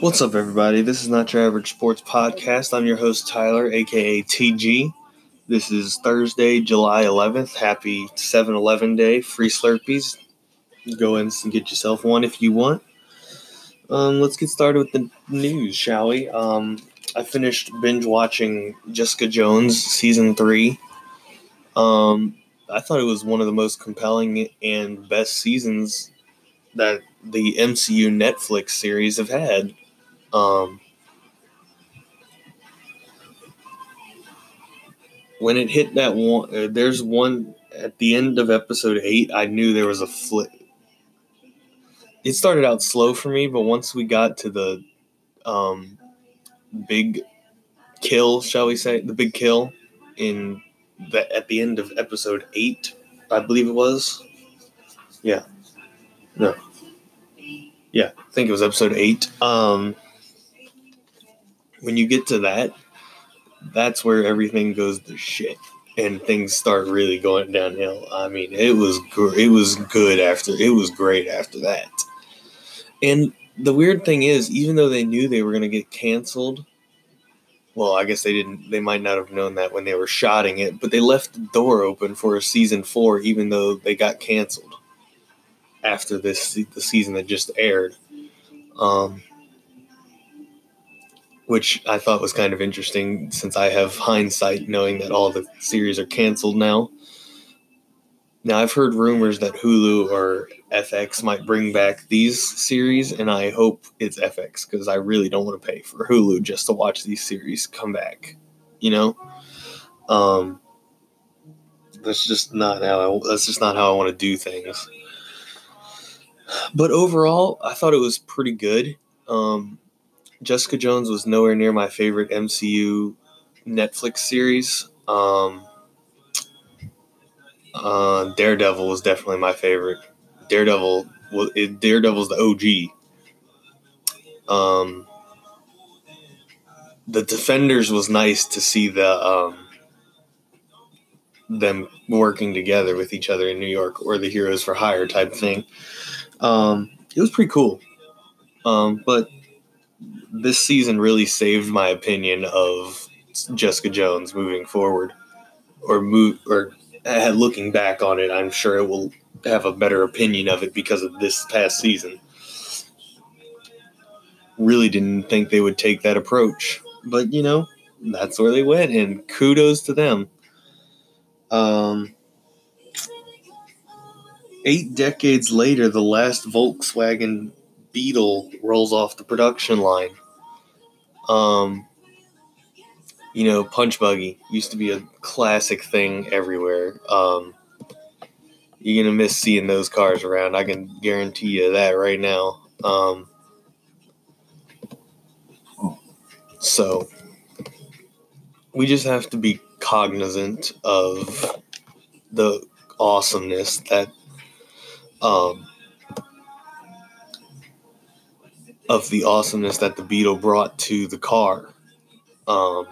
What's up, everybody? This is Not Your Average Sports Podcast. I'm your host, Tyler, aka TG. This is Thursday, July 11th. Happy 7 Eleven Day. Free Slurpees. Go in and get yourself one if you want. Um, let's get started with the news, shall we? Um, I finished binge watching Jessica Jones season three. Um, I thought it was one of the most compelling and best seasons that the MCU Netflix series have had. Um, when it hit that one, uh, there's one at the end of episode eight. I knew there was a flip. It started out slow for me, but once we got to the um, big kill, shall we say, the big kill in the at the end of episode eight, I believe it was. Yeah. No. Yeah, I think it was episode eight. Um, when you get to that, that's where everything goes to shit and things start really going downhill. I mean, it was gr- it was good after it was great after that. And the weird thing is, even though they knew they were going to get canceled, well, I guess they didn't. They might not have known that when they were shotting it, but they left the door open for a season four, even though they got canceled after this the season that just aired. Um, which I thought was kind of interesting since I have hindsight knowing that all the series are canceled now. Now, I've heard rumors that Hulu or FX might bring back these series, and I hope it's FX because I really don't want to pay for Hulu just to watch these series come back. You know, um, that's just not how I, that's just not how I want to do things. But overall, I thought it was pretty good. Um, Jessica Jones was nowhere near my favorite MCU Netflix series. Um, uh, Daredevil was definitely my favorite. Daredevil, well, it, Daredevil's the OG. Um, the Defenders was nice to see the um, them working together with each other in New York, or the Heroes for Hire type thing. Um, it was pretty cool. Um, but this season really saved my opinion of Jessica Jones moving forward, or move or uh, looking back on it. I'm sure it will have a better opinion of it because of this past season. Really didn't think they would take that approach, but you know that's where they went, and kudos to them. Um, eight decades later, the last Volkswagen Beetle rolls off the production line. Um, you know, punch buggy used to be a classic thing everywhere. Um, you're gonna miss seeing those cars around. I can guarantee you that right now. Um, so we just have to be cognizant of the awesomeness that um, of the awesomeness that the Beetle brought to the car. Um,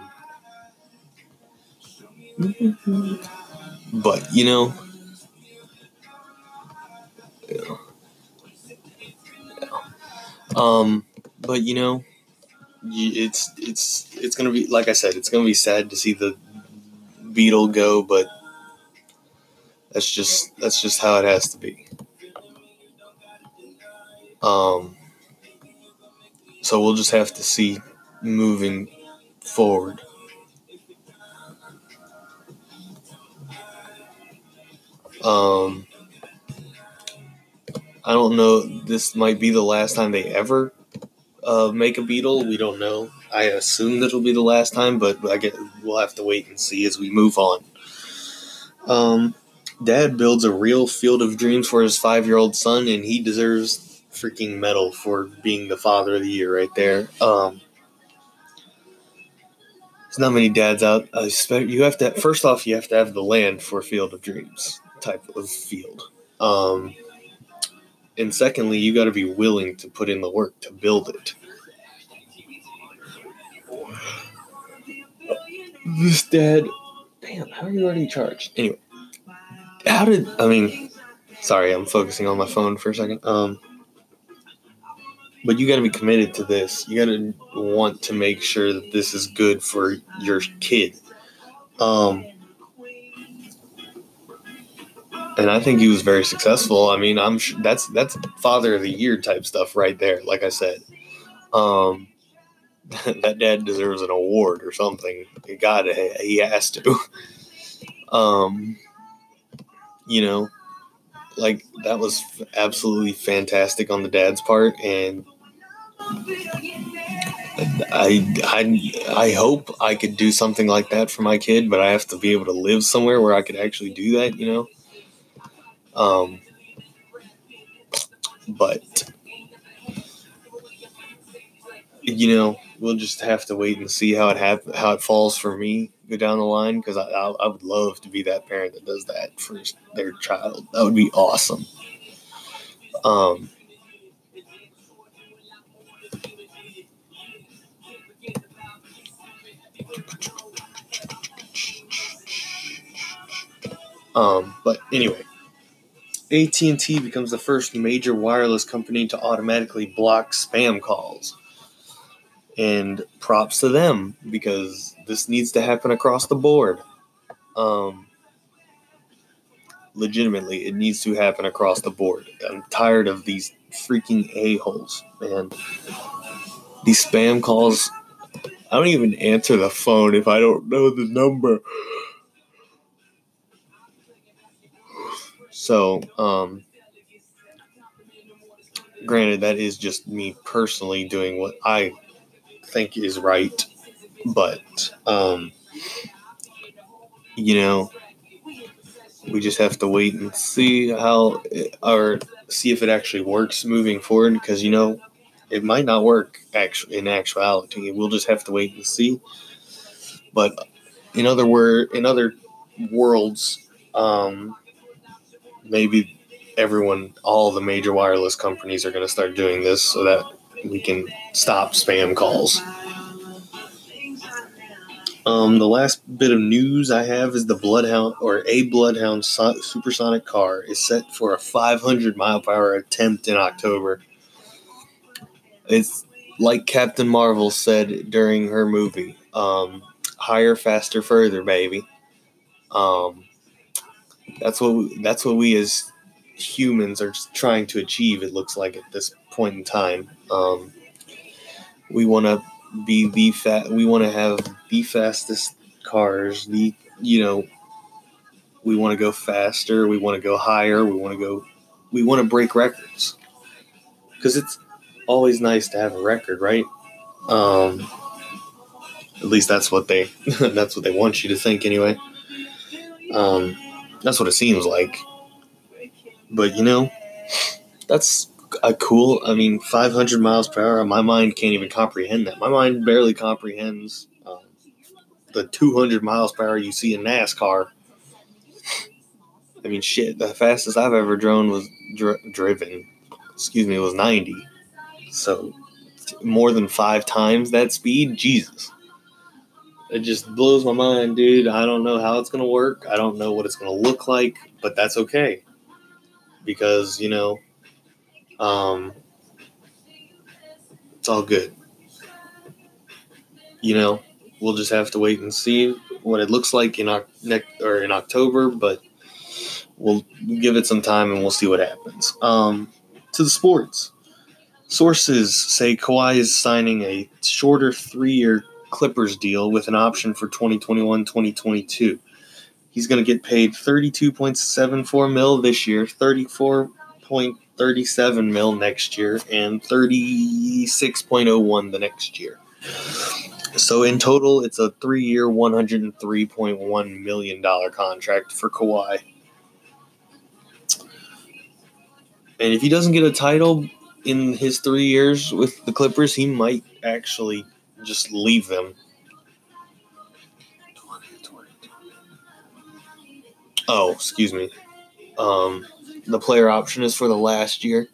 but you know, yeah. um, but you know, it's it's it's gonna be like I said, it's gonna be sad to see the Beetle go, but that's just that's just how it has to be. Um, so we'll just have to see moving forward. Um, I don't know. This might be the last time they ever uh, make a Beetle. We don't know. I assume will be the last time, but I get we'll have to wait and see as we move on. Um, Dad builds a real Field of Dreams for his five-year-old son, and he deserves freaking medal for being the father of the year right there. Um, there's not many dads out. I expect you have to. First off, you have to have the land for Field of Dreams type of field. Um, and secondly, you got to be willing to put in the work to build it. This dad, damn, how are you already charged? Anyway, how did I mean? Sorry, I'm focusing on my phone for a second. Um, but you got to be committed to this. You got to want to make sure that this is good for your kid. Um, and I think he was very successful. I mean, I'm sure that's that's father of the year type stuff right there. Like I said, um, that dad deserves an award or something. God, he has to. um, you know, like that was absolutely fantastic on the dad's part, and I, I, I hope I could do something like that for my kid, but I have to be able to live somewhere where I could actually do that, you know. Um, but you know, we'll just have to wait and see how it hap- how it falls for me go down the line because I, I I would love to be that parent that does that for their child. That would be awesome. Um, um, but anyway, AT&T becomes the first major wireless company to automatically block spam calls. And props to them because this needs to happen across the board. Um, legitimately, it needs to happen across the board. I'm tired of these freaking a-holes, man. These spam calls, I don't even answer the phone if I don't know the number. So, um, granted, that is just me personally doing what I think is right, but, um, you know, we just have to wait and see how, or see if it actually works moving forward because, you know, it might not work actually in actuality. We'll just have to wait and see. But in other word, in other worlds, um, maybe everyone, all the major wireless companies are going to start doing this so that we can stop spam calls. Um, the last bit of news I have is the Bloodhound or a Bloodhound supersonic car is set for a 500 mile per hour attempt in October. It's like Captain Marvel said during her movie, um, higher, faster, further, baby. Um, that's what we, that's what we as humans are trying to achieve. It looks like at this point in time, um, we want to be the fat. We want to have the fastest cars. The you know, we want to go faster. We want to go higher. We want to go. We want to break records because it's always nice to have a record, right? Um, at least that's what they that's what they want you to think anyway. Um, that's what it seems like. But you know, that's a cool. I mean, 500 miles per hour. My mind can't even comprehend that. My mind barely comprehends um, the 200 miles per hour you see in NASCAR. I mean, shit. The fastest I've ever drone was dri- driven. Excuse me, was 90. So more than five times that speed. Jesus it just blows my mind, dude. I don't know how it's going to work. I don't know what it's going to look like, but that's okay. Because, you know, um, it's all good. You know, we'll just have to wait and see what it looks like in next or in October, but we'll give it some time and we'll see what happens. Um, to the sports. Sources say Kawhi is signing a shorter three-year Clippers deal with an option for 2021 2022. He's going to get paid 32.74 mil this year, 34.37 mil next year, and 36.01 the next year. So in total, it's a three-year, 103.1 million dollar contract for Kawhi. And if he doesn't get a title in his three years with the Clippers, he might actually just leave them. Oh, excuse me. Um, the player option is for the last year.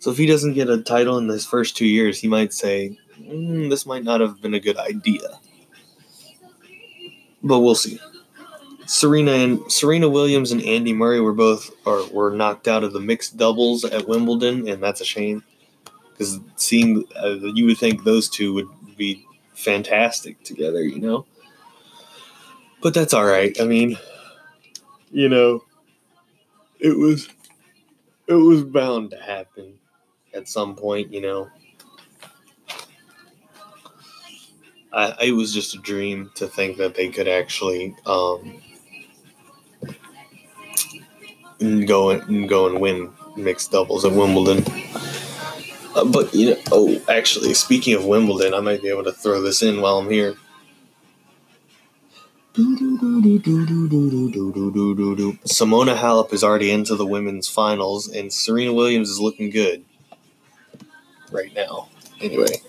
So if he doesn't get a title in his first two years, he might say, mm, "This might not have been a good idea." But we'll see. Serena and Serena Williams and Andy Murray were both or were knocked out of the mixed doubles at Wimbledon, and that's a shame because seeing uh, you would think those two would be fantastic together, you know. But that's all right. I mean, you know, it was it was bound to happen at some point, you know. I, it was just a dream to think that they could actually um, go and go and win mixed doubles at Wimbledon. Uh, but you know, oh, actually, speaking of Wimbledon, I might be able to throw this in while I'm here. Simona Halep is already into the women's finals, and Serena Williams is looking good right now. Anyway.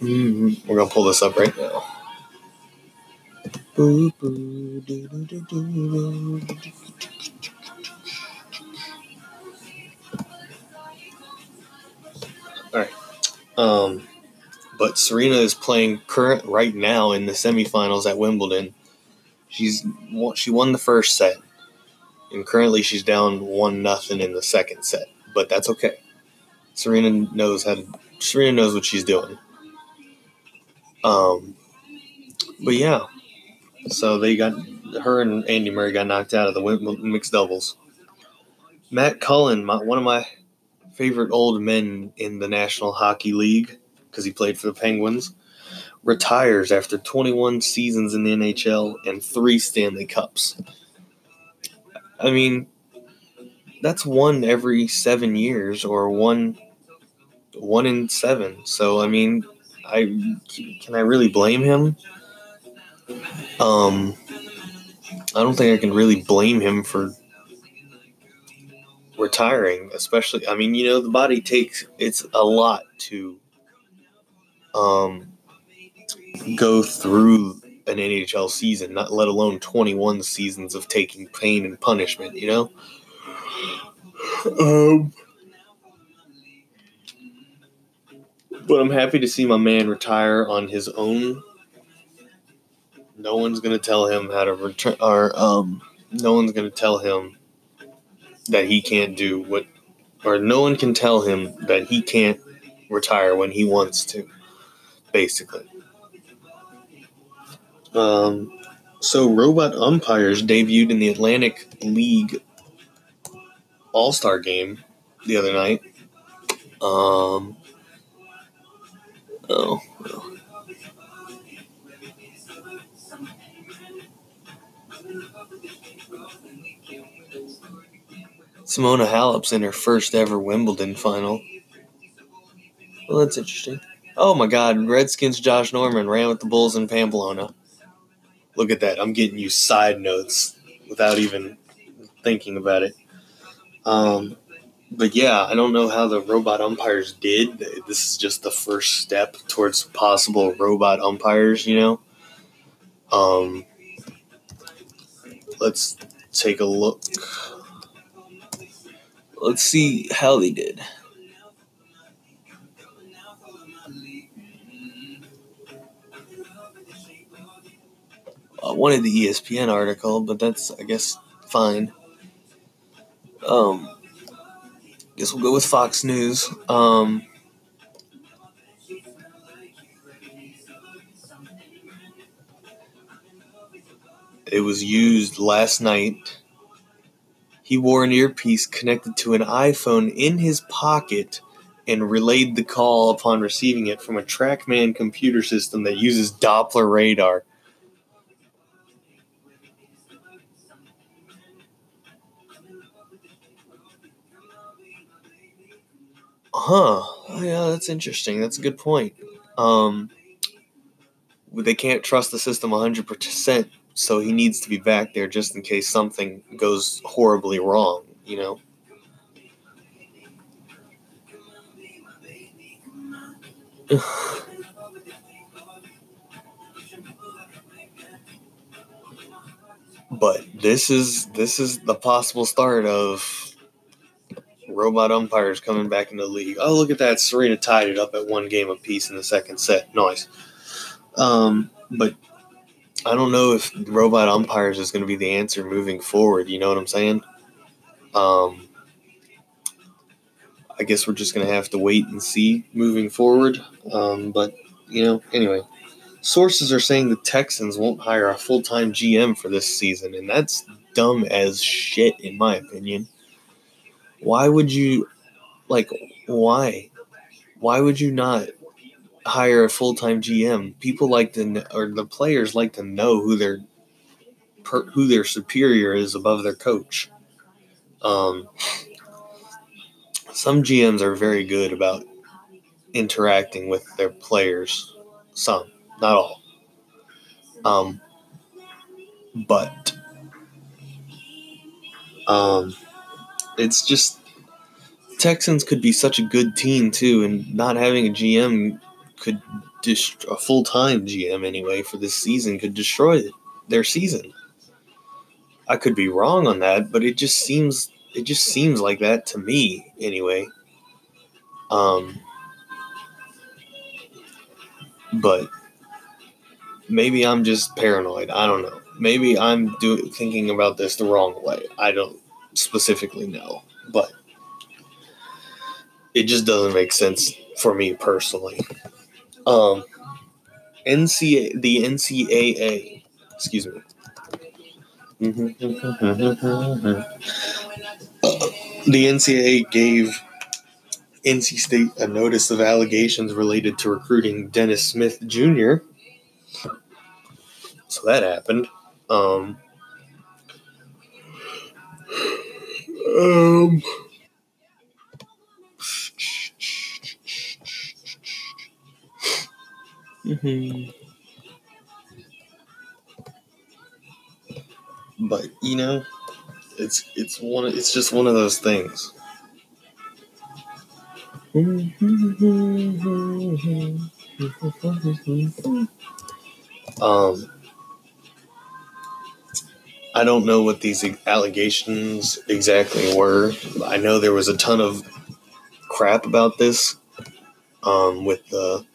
We're gonna pull this up right now. All right. Um, but Serena is playing current right now in the semifinals at Wimbledon. She's she won the first set, and currently she's down one nothing in the second set. But that's okay. Serena knows how to. Serena knows what she's doing. Um, but yeah, so they got her and Andy Murray got knocked out of the mixed doubles. Matt Cullen, my, one of my favorite old men in the National Hockey League, because he played for the Penguins, retires after 21 seasons in the NHL and three Stanley Cups. I mean, that's one every seven years or one one in seven. So I mean, I can I really blame him? Um, I don't think I can really blame him for retiring, especially. I mean, you know, the body takes it's a lot to um go through an NHL season, not let alone 21 seasons of taking pain and punishment, you know? Um, but I'm happy to see my man retire on his own. No one's to tell him how to return, or um, no one's to tell him that he can't do what, or no one can tell him that he can't retire when he wants to, basically. Um, so, robot umpires debuted in the Atlantic League All Star game the other night. Um, oh, Simona Halep's in her first ever Wimbledon final. Well, that's interesting. Oh my God, Redskins Josh Norman ran with the Bulls in Pamplona. Look at that. I'm getting you side notes without even thinking about it. Um, but yeah, I don't know how the robot umpires did. This is just the first step towards possible robot umpires, you know? Um, let's take a look. Let's see how they did. I wanted the ESPN article, but that's I guess fine. Um, guess we'll go with Fox News. Um, it was used last night. He wore an earpiece connected to an iPhone in his pocket and relayed the call upon receiving it from a TrackMan computer system that uses Doppler radar. Huh. Oh, yeah, that's interesting. That's a good point. Um, they can't trust the system 100%, so he needs to be back there just in case something goes horribly wrong, you know? but this is this is the possible start of robot umpires coming back into the league. Oh, look at that. Serena tied it up at one game apiece in the second set. Nice. Um, but I don't know if robot umpires is going to be the answer moving forward. You know what I'm saying? Um, I guess we're just going to have to wait and see moving forward. Um, but, you know, anyway, sources are saying the Texans won't hire a full time GM for this season, and that's dumb as shit, in my opinion. Why would you, like, why? Why would you not hire a full time GM? People like to, or the players like to know who their, who their superior is above their coach. Um, some GMs are very good about interacting with their players. Some, not all. Um, but um, it's just Texans could be such a good team too, and not having a GM could a full time GM anyway for this season could destroy their season. I could be wrong on that, but it just seems it just seems like that to me anyway. Um, but maybe I'm just paranoid. I don't know. Maybe I'm do- thinking about this the wrong way. I don't specifically know, but it just doesn't make sense for me personally. Um, NCA the NCAA, excuse me. the NCAA gave NC State a notice of allegations related to recruiting Dennis Smith Jr. So that happened. Um, um, mm-hmm. But you know, it's it's one it's just one of those things. Um, I don't know what these allegations exactly were. I know there was a ton of crap about this um, with the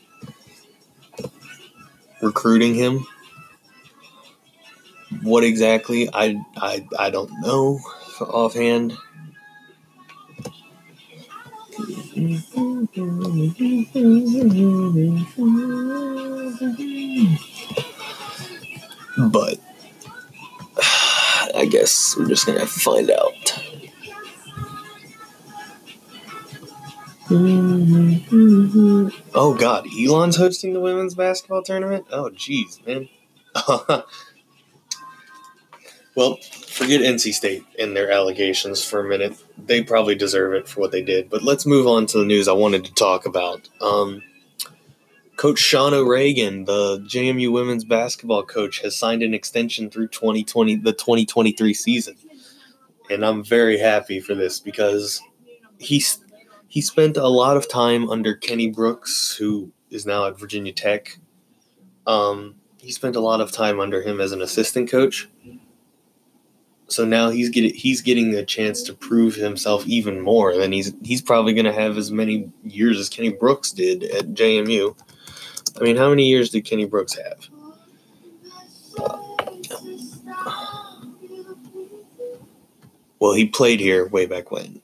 recruiting him. What exactly? I, I, I don't know offhand. But I guess we're just gonna have to find out. Oh God, Elon's hosting the women's basketball tournament. Oh jeez, man. well, forget NC State and their allegations for a minute. They probably deserve it for what they did. But let's move on to the news I wanted to talk about. Um, Coach Sean O'Regan, the JMU women's basketball coach, has signed an extension through 2020, the 2023 season, and I'm very happy for this because he's he spent a lot of time under Kenny Brooks, who is now at Virginia Tech. Um, he spent a lot of time under him as an assistant coach. So now he's getting he's getting a chance to prove himself even more. Than he's he's probably going to have as many years as Kenny Brooks did at JMU. I mean, how many years did Kenny Brooks have? Well, he played here way back when.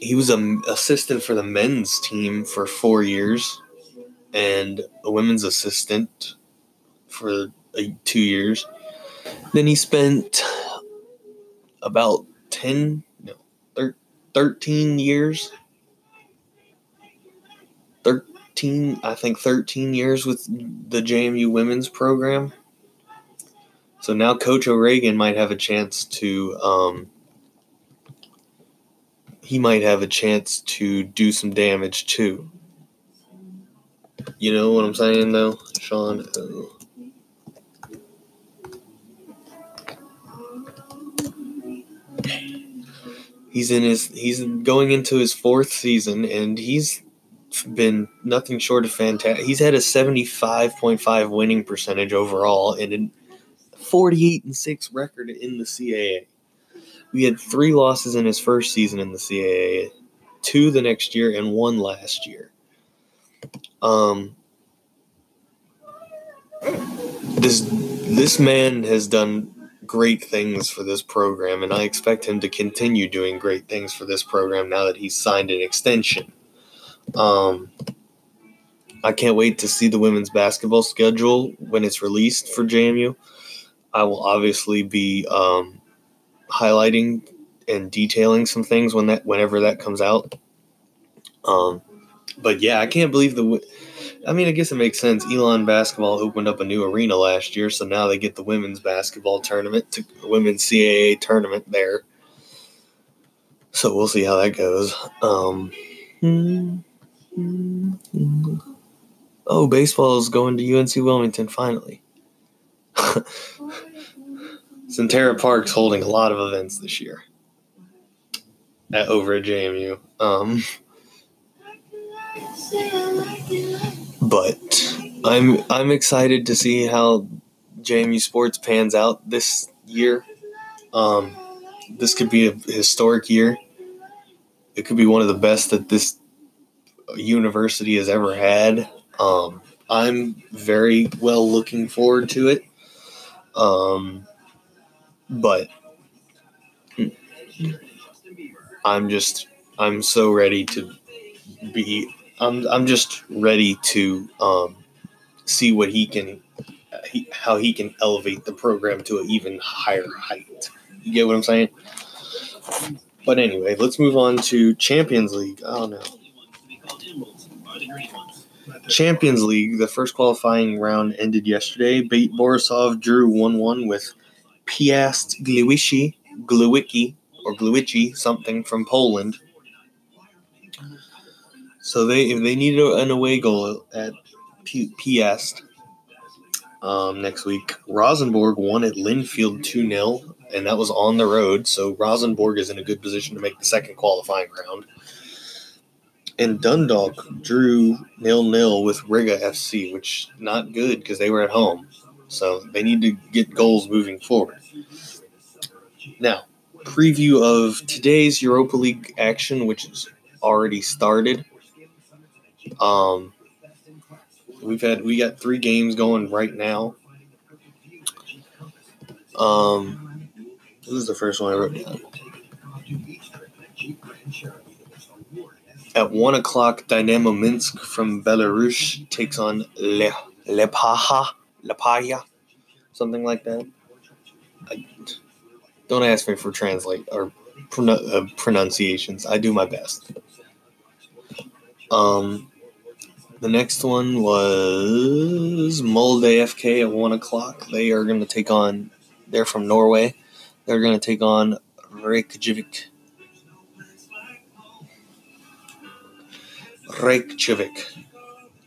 He was an assistant for the men's team for four years and a women's assistant for two years. Then he spent about 10, no, 13 years 13, I think 13 years with the JMU women's program. So now Coach O'Regan might have a chance to, um, he might have a chance to do some damage too. You know what I'm saying, though, Sean? He's in his he's going into his fourth season and he's been nothing short of fantastic. He's had a 75.5 winning percentage overall and a 48 and 6 record in the CAA. We had three losses in his first season in the CAA, two the next year, and one last year. Um, this this man has done great things for this program, and I expect him to continue doing great things for this program now that he's signed an extension. Um, I can't wait to see the women's basketball schedule when it's released for JMU. I will obviously be um, highlighting and detailing some things when that whenever that comes out. Um, but yeah, I can't believe the. I mean, I guess it makes sense. Elon Basketball opened up a new arena last year, so now they get the women's basketball tournament, to women's CAA tournament there. So we'll see how that goes. Um, oh, baseball is going to UNC Wilmington finally. Centera Park's holding a lot of events this year at, over at JMU. Um, but I'm I'm excited to see how JMU sports pans out this year. Um, this could be a historic year. It could be one of the best that this university has ever had. Um, I'm very well looking forward to it. Um, but I'm just I'm so ready to be I'm I'm just ready to um, see what he can he, how he can elevate the program to an even higher height. You get what I'm saying? But anyway, let's move on to Champions League. Oh no. Champions League, the first qualifying round ended yesterday. Bate Borisov drew 1 1 with Piast Gliwice, Gliwicki, or Gliwici, something from Poland. So they they needed an away goal at Piast um, next week. Rosenborg won at Linfield 2 0, and that was on the road. So Rosenborg is in a good position to make the second qualifying round. And Dundalk drew nil nil with Riga FC, which not good because they were at home. So they need to get goals moving forward. Now, preview of today's Europa League action, which is already started. Um, we've had we got three games going right now. Um, who's the first one I wrote down? At one o'clock, Dynamo Minsk from Belarus takes on Le Lepaha Lepaya, something like that. I, don't ask me for translate or uh, pronunciations. I do my best. Um, the next one was Molde FK at one o'clock. They are going to take on. They're from Norway. They're going to take on Reykjavik. Reykjavik,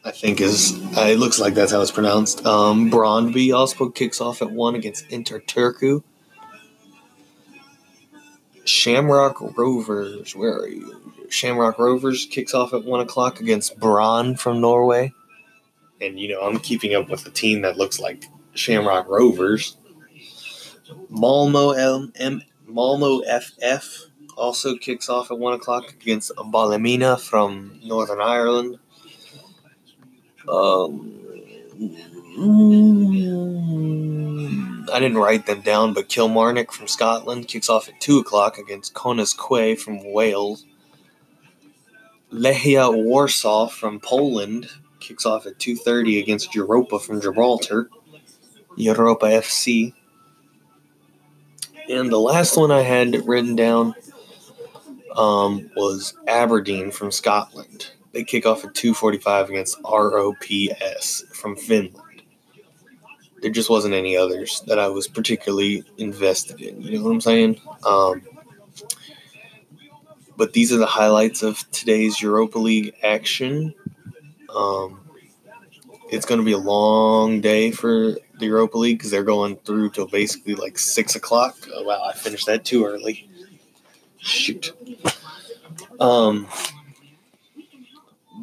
I think is. Uh, it looks like that's how it's pronounced. Um, Brondby also kicks off at one against Inter Turku. Shamrock Rovers. Where are you? Shamrock Rovers kicks off at one o'clock against Brann from Norway. And you know, I'm keeping up with a team that looks like Shamrock Rovers. Malmo M, M Malmo FF also kicks off at one o'clock against Ballymena from Northern Ireland. Um, I didn't write them down, but Kilmarnock from Scotland kicks off at 2 o'clock against Connah's Quay from Wales. Legia Warsaw from Poland kicks off at 2.30 against Europa from Gibraltar. Europa FC. And the last one I had written down um, was Aberdeen from Scotland. They kick off at 2.45 against ROPS from Finland there just wasn't any others that I was particularly invested in. You know what I'm saying? Um, but these are the highlights of today's Europa League action. Um, it's going to be a long day for the Europa League because they're going through till basically like six o'clock. Oh, wow, I finished that too early. Shoot. Um,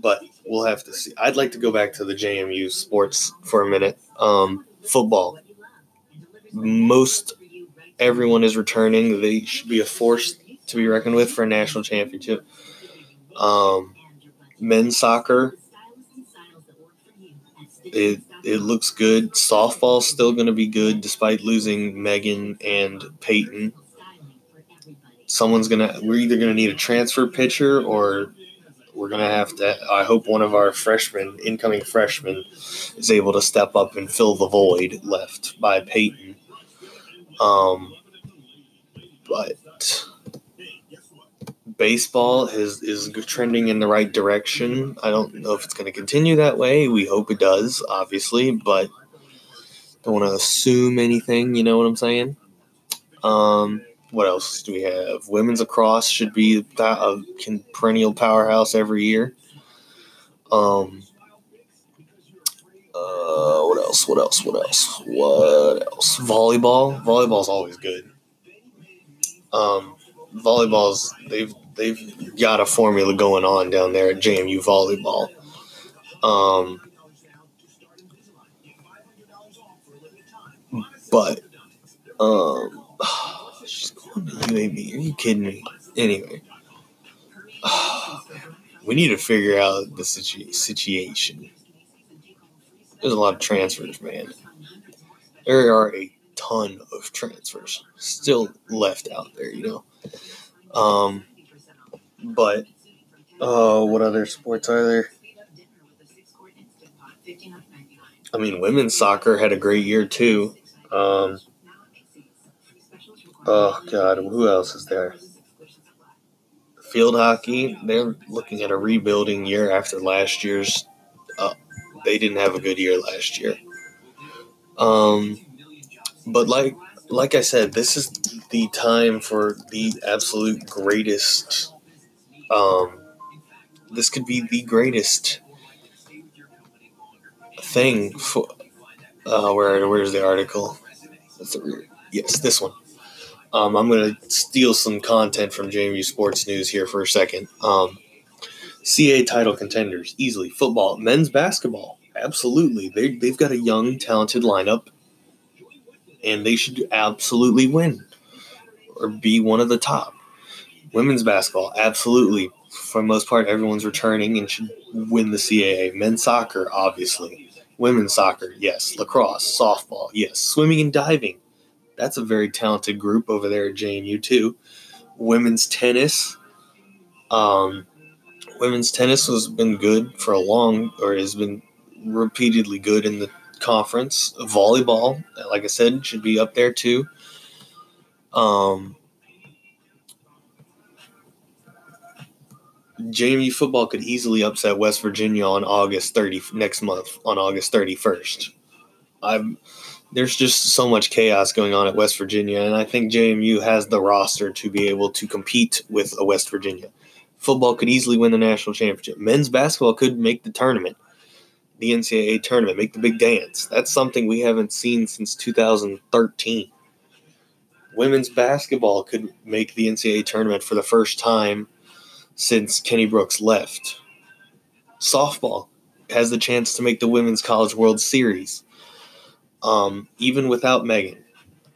but we'll have to see. I'd like to go back to the JMU sports for a minute. Um, football. Most everyone is returning. They should be a force to be reckoned with for a national championship. Um, men's soccer, it, it looks good. Softball's still going to be good despite losing Megan and Peyton. Someone's gonna. We're either going to need a transfer pitcher or we're to have to. I hope one of our freshmen, incoming freshmen, is able to step up and fill the void left by Peyton. Um, but baseball is is trending in the right direction. I don't know if it's going to continue that way. We hope it does, obviously, but don't want to assume anything. You know what I'm saying? Um, what else do we have? Women's lacrosse should be a perennial powerhouse every year. Um, uh, what else? What else? What else? What else? Volleyball. Volleyball's always good. Um, volleyball's they've they've got a formula going on down there at JMU volleyball. Um, but um, going to UAB. Are you kidding me? Anyway, we need to figure out the situ- situation. There's a lot of transfers, man. There are a ton of transfers still left out there, you know. Um, but uh, what other sports are there? I mean, women's soccer had a great year too. Um, oh God, who else is there? Field hockey. They're looking at a rebuilding year after last year's. Uh, they didn't have a good year last year. Um, but like like I said, this is the time for the absolute greatest. Um, this could be the greatest thing for. Uh, where where's the article? That's the, yes, this one. Um, I'm going to steal some content from JMU Sports News here for a second. Um, CA title contenders easily football, men's basketball, absolutely. They they've got a young, talented lineup and they should absolutely win or be one of the top. Women's basketball, absolutely. For the most part, everyone's returning and should win the CAA. Men's soccer, obviously. Women's soccer, yes. Lacrosse, softball, yes. Swimming and diving. That's a very talented group over there at JMU, too. Women's tennis. Um, women's tennis has been good for a long, or has been repeatedly good in the conference. Volleyball, like I said, should be up there too. Um, JMU football could easily upset West Virginia on August 30 next month on August 31st. I'm there's just so much chaos going on at West Virginia, and I think JMU has the roster to be able to compete with a West Virginia. Football could easily win the national championship. Men's basketball could make the tournament the NCAA tournament, make the big dance. That's something we haven't seen since 2013. Women's basketball could make the NCAA tournament for the first time since Kenny Brooks left. Softball has the chance to make the Women's College World Series. Um, even without Megan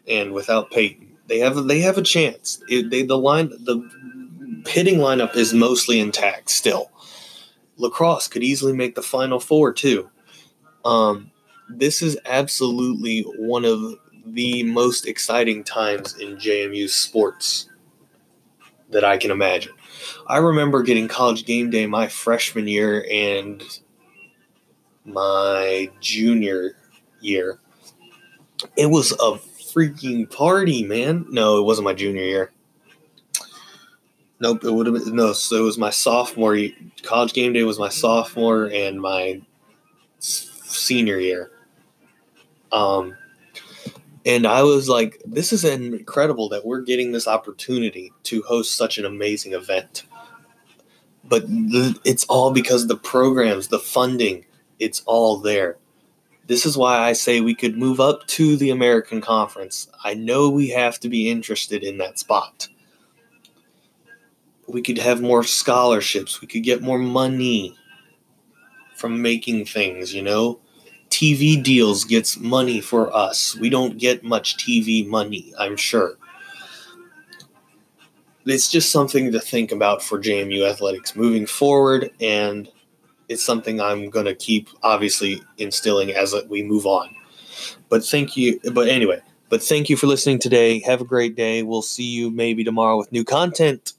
and without Peyton, they have they have a chance. It, they, the line the hitting lineup is mostly intact still lacrosse could easily make the final four too. Um, this is absolutely one of the most exciting times in JMU sports that I can imagine. I remember getting college game day my freshman year and my junior year. It was a freaking party, man. No, it wasn't my junior year. Nope, it would have been no. So it was my sophomore year. college game day was my sophomore and my senior year. Um, and I was like, this is incredible that we're getting this opportunity to host such an amazing event. But it's all because the programs, the funding, it's all there. This is why I say we could move up to the American Conference. I know we have to be interested in that spot we could have more scholarships. We could get more money from making things, you know? TV deals gets money for us. We don't get much TV money, I'm sure. It's just something to think about for JMU athletics moving forward and it's something I'm gonna keep obviously instilling as we move on. But thank you. But anyway, but thank you for listening today. Have a great day. We'll see you maybe tomorrow with new content.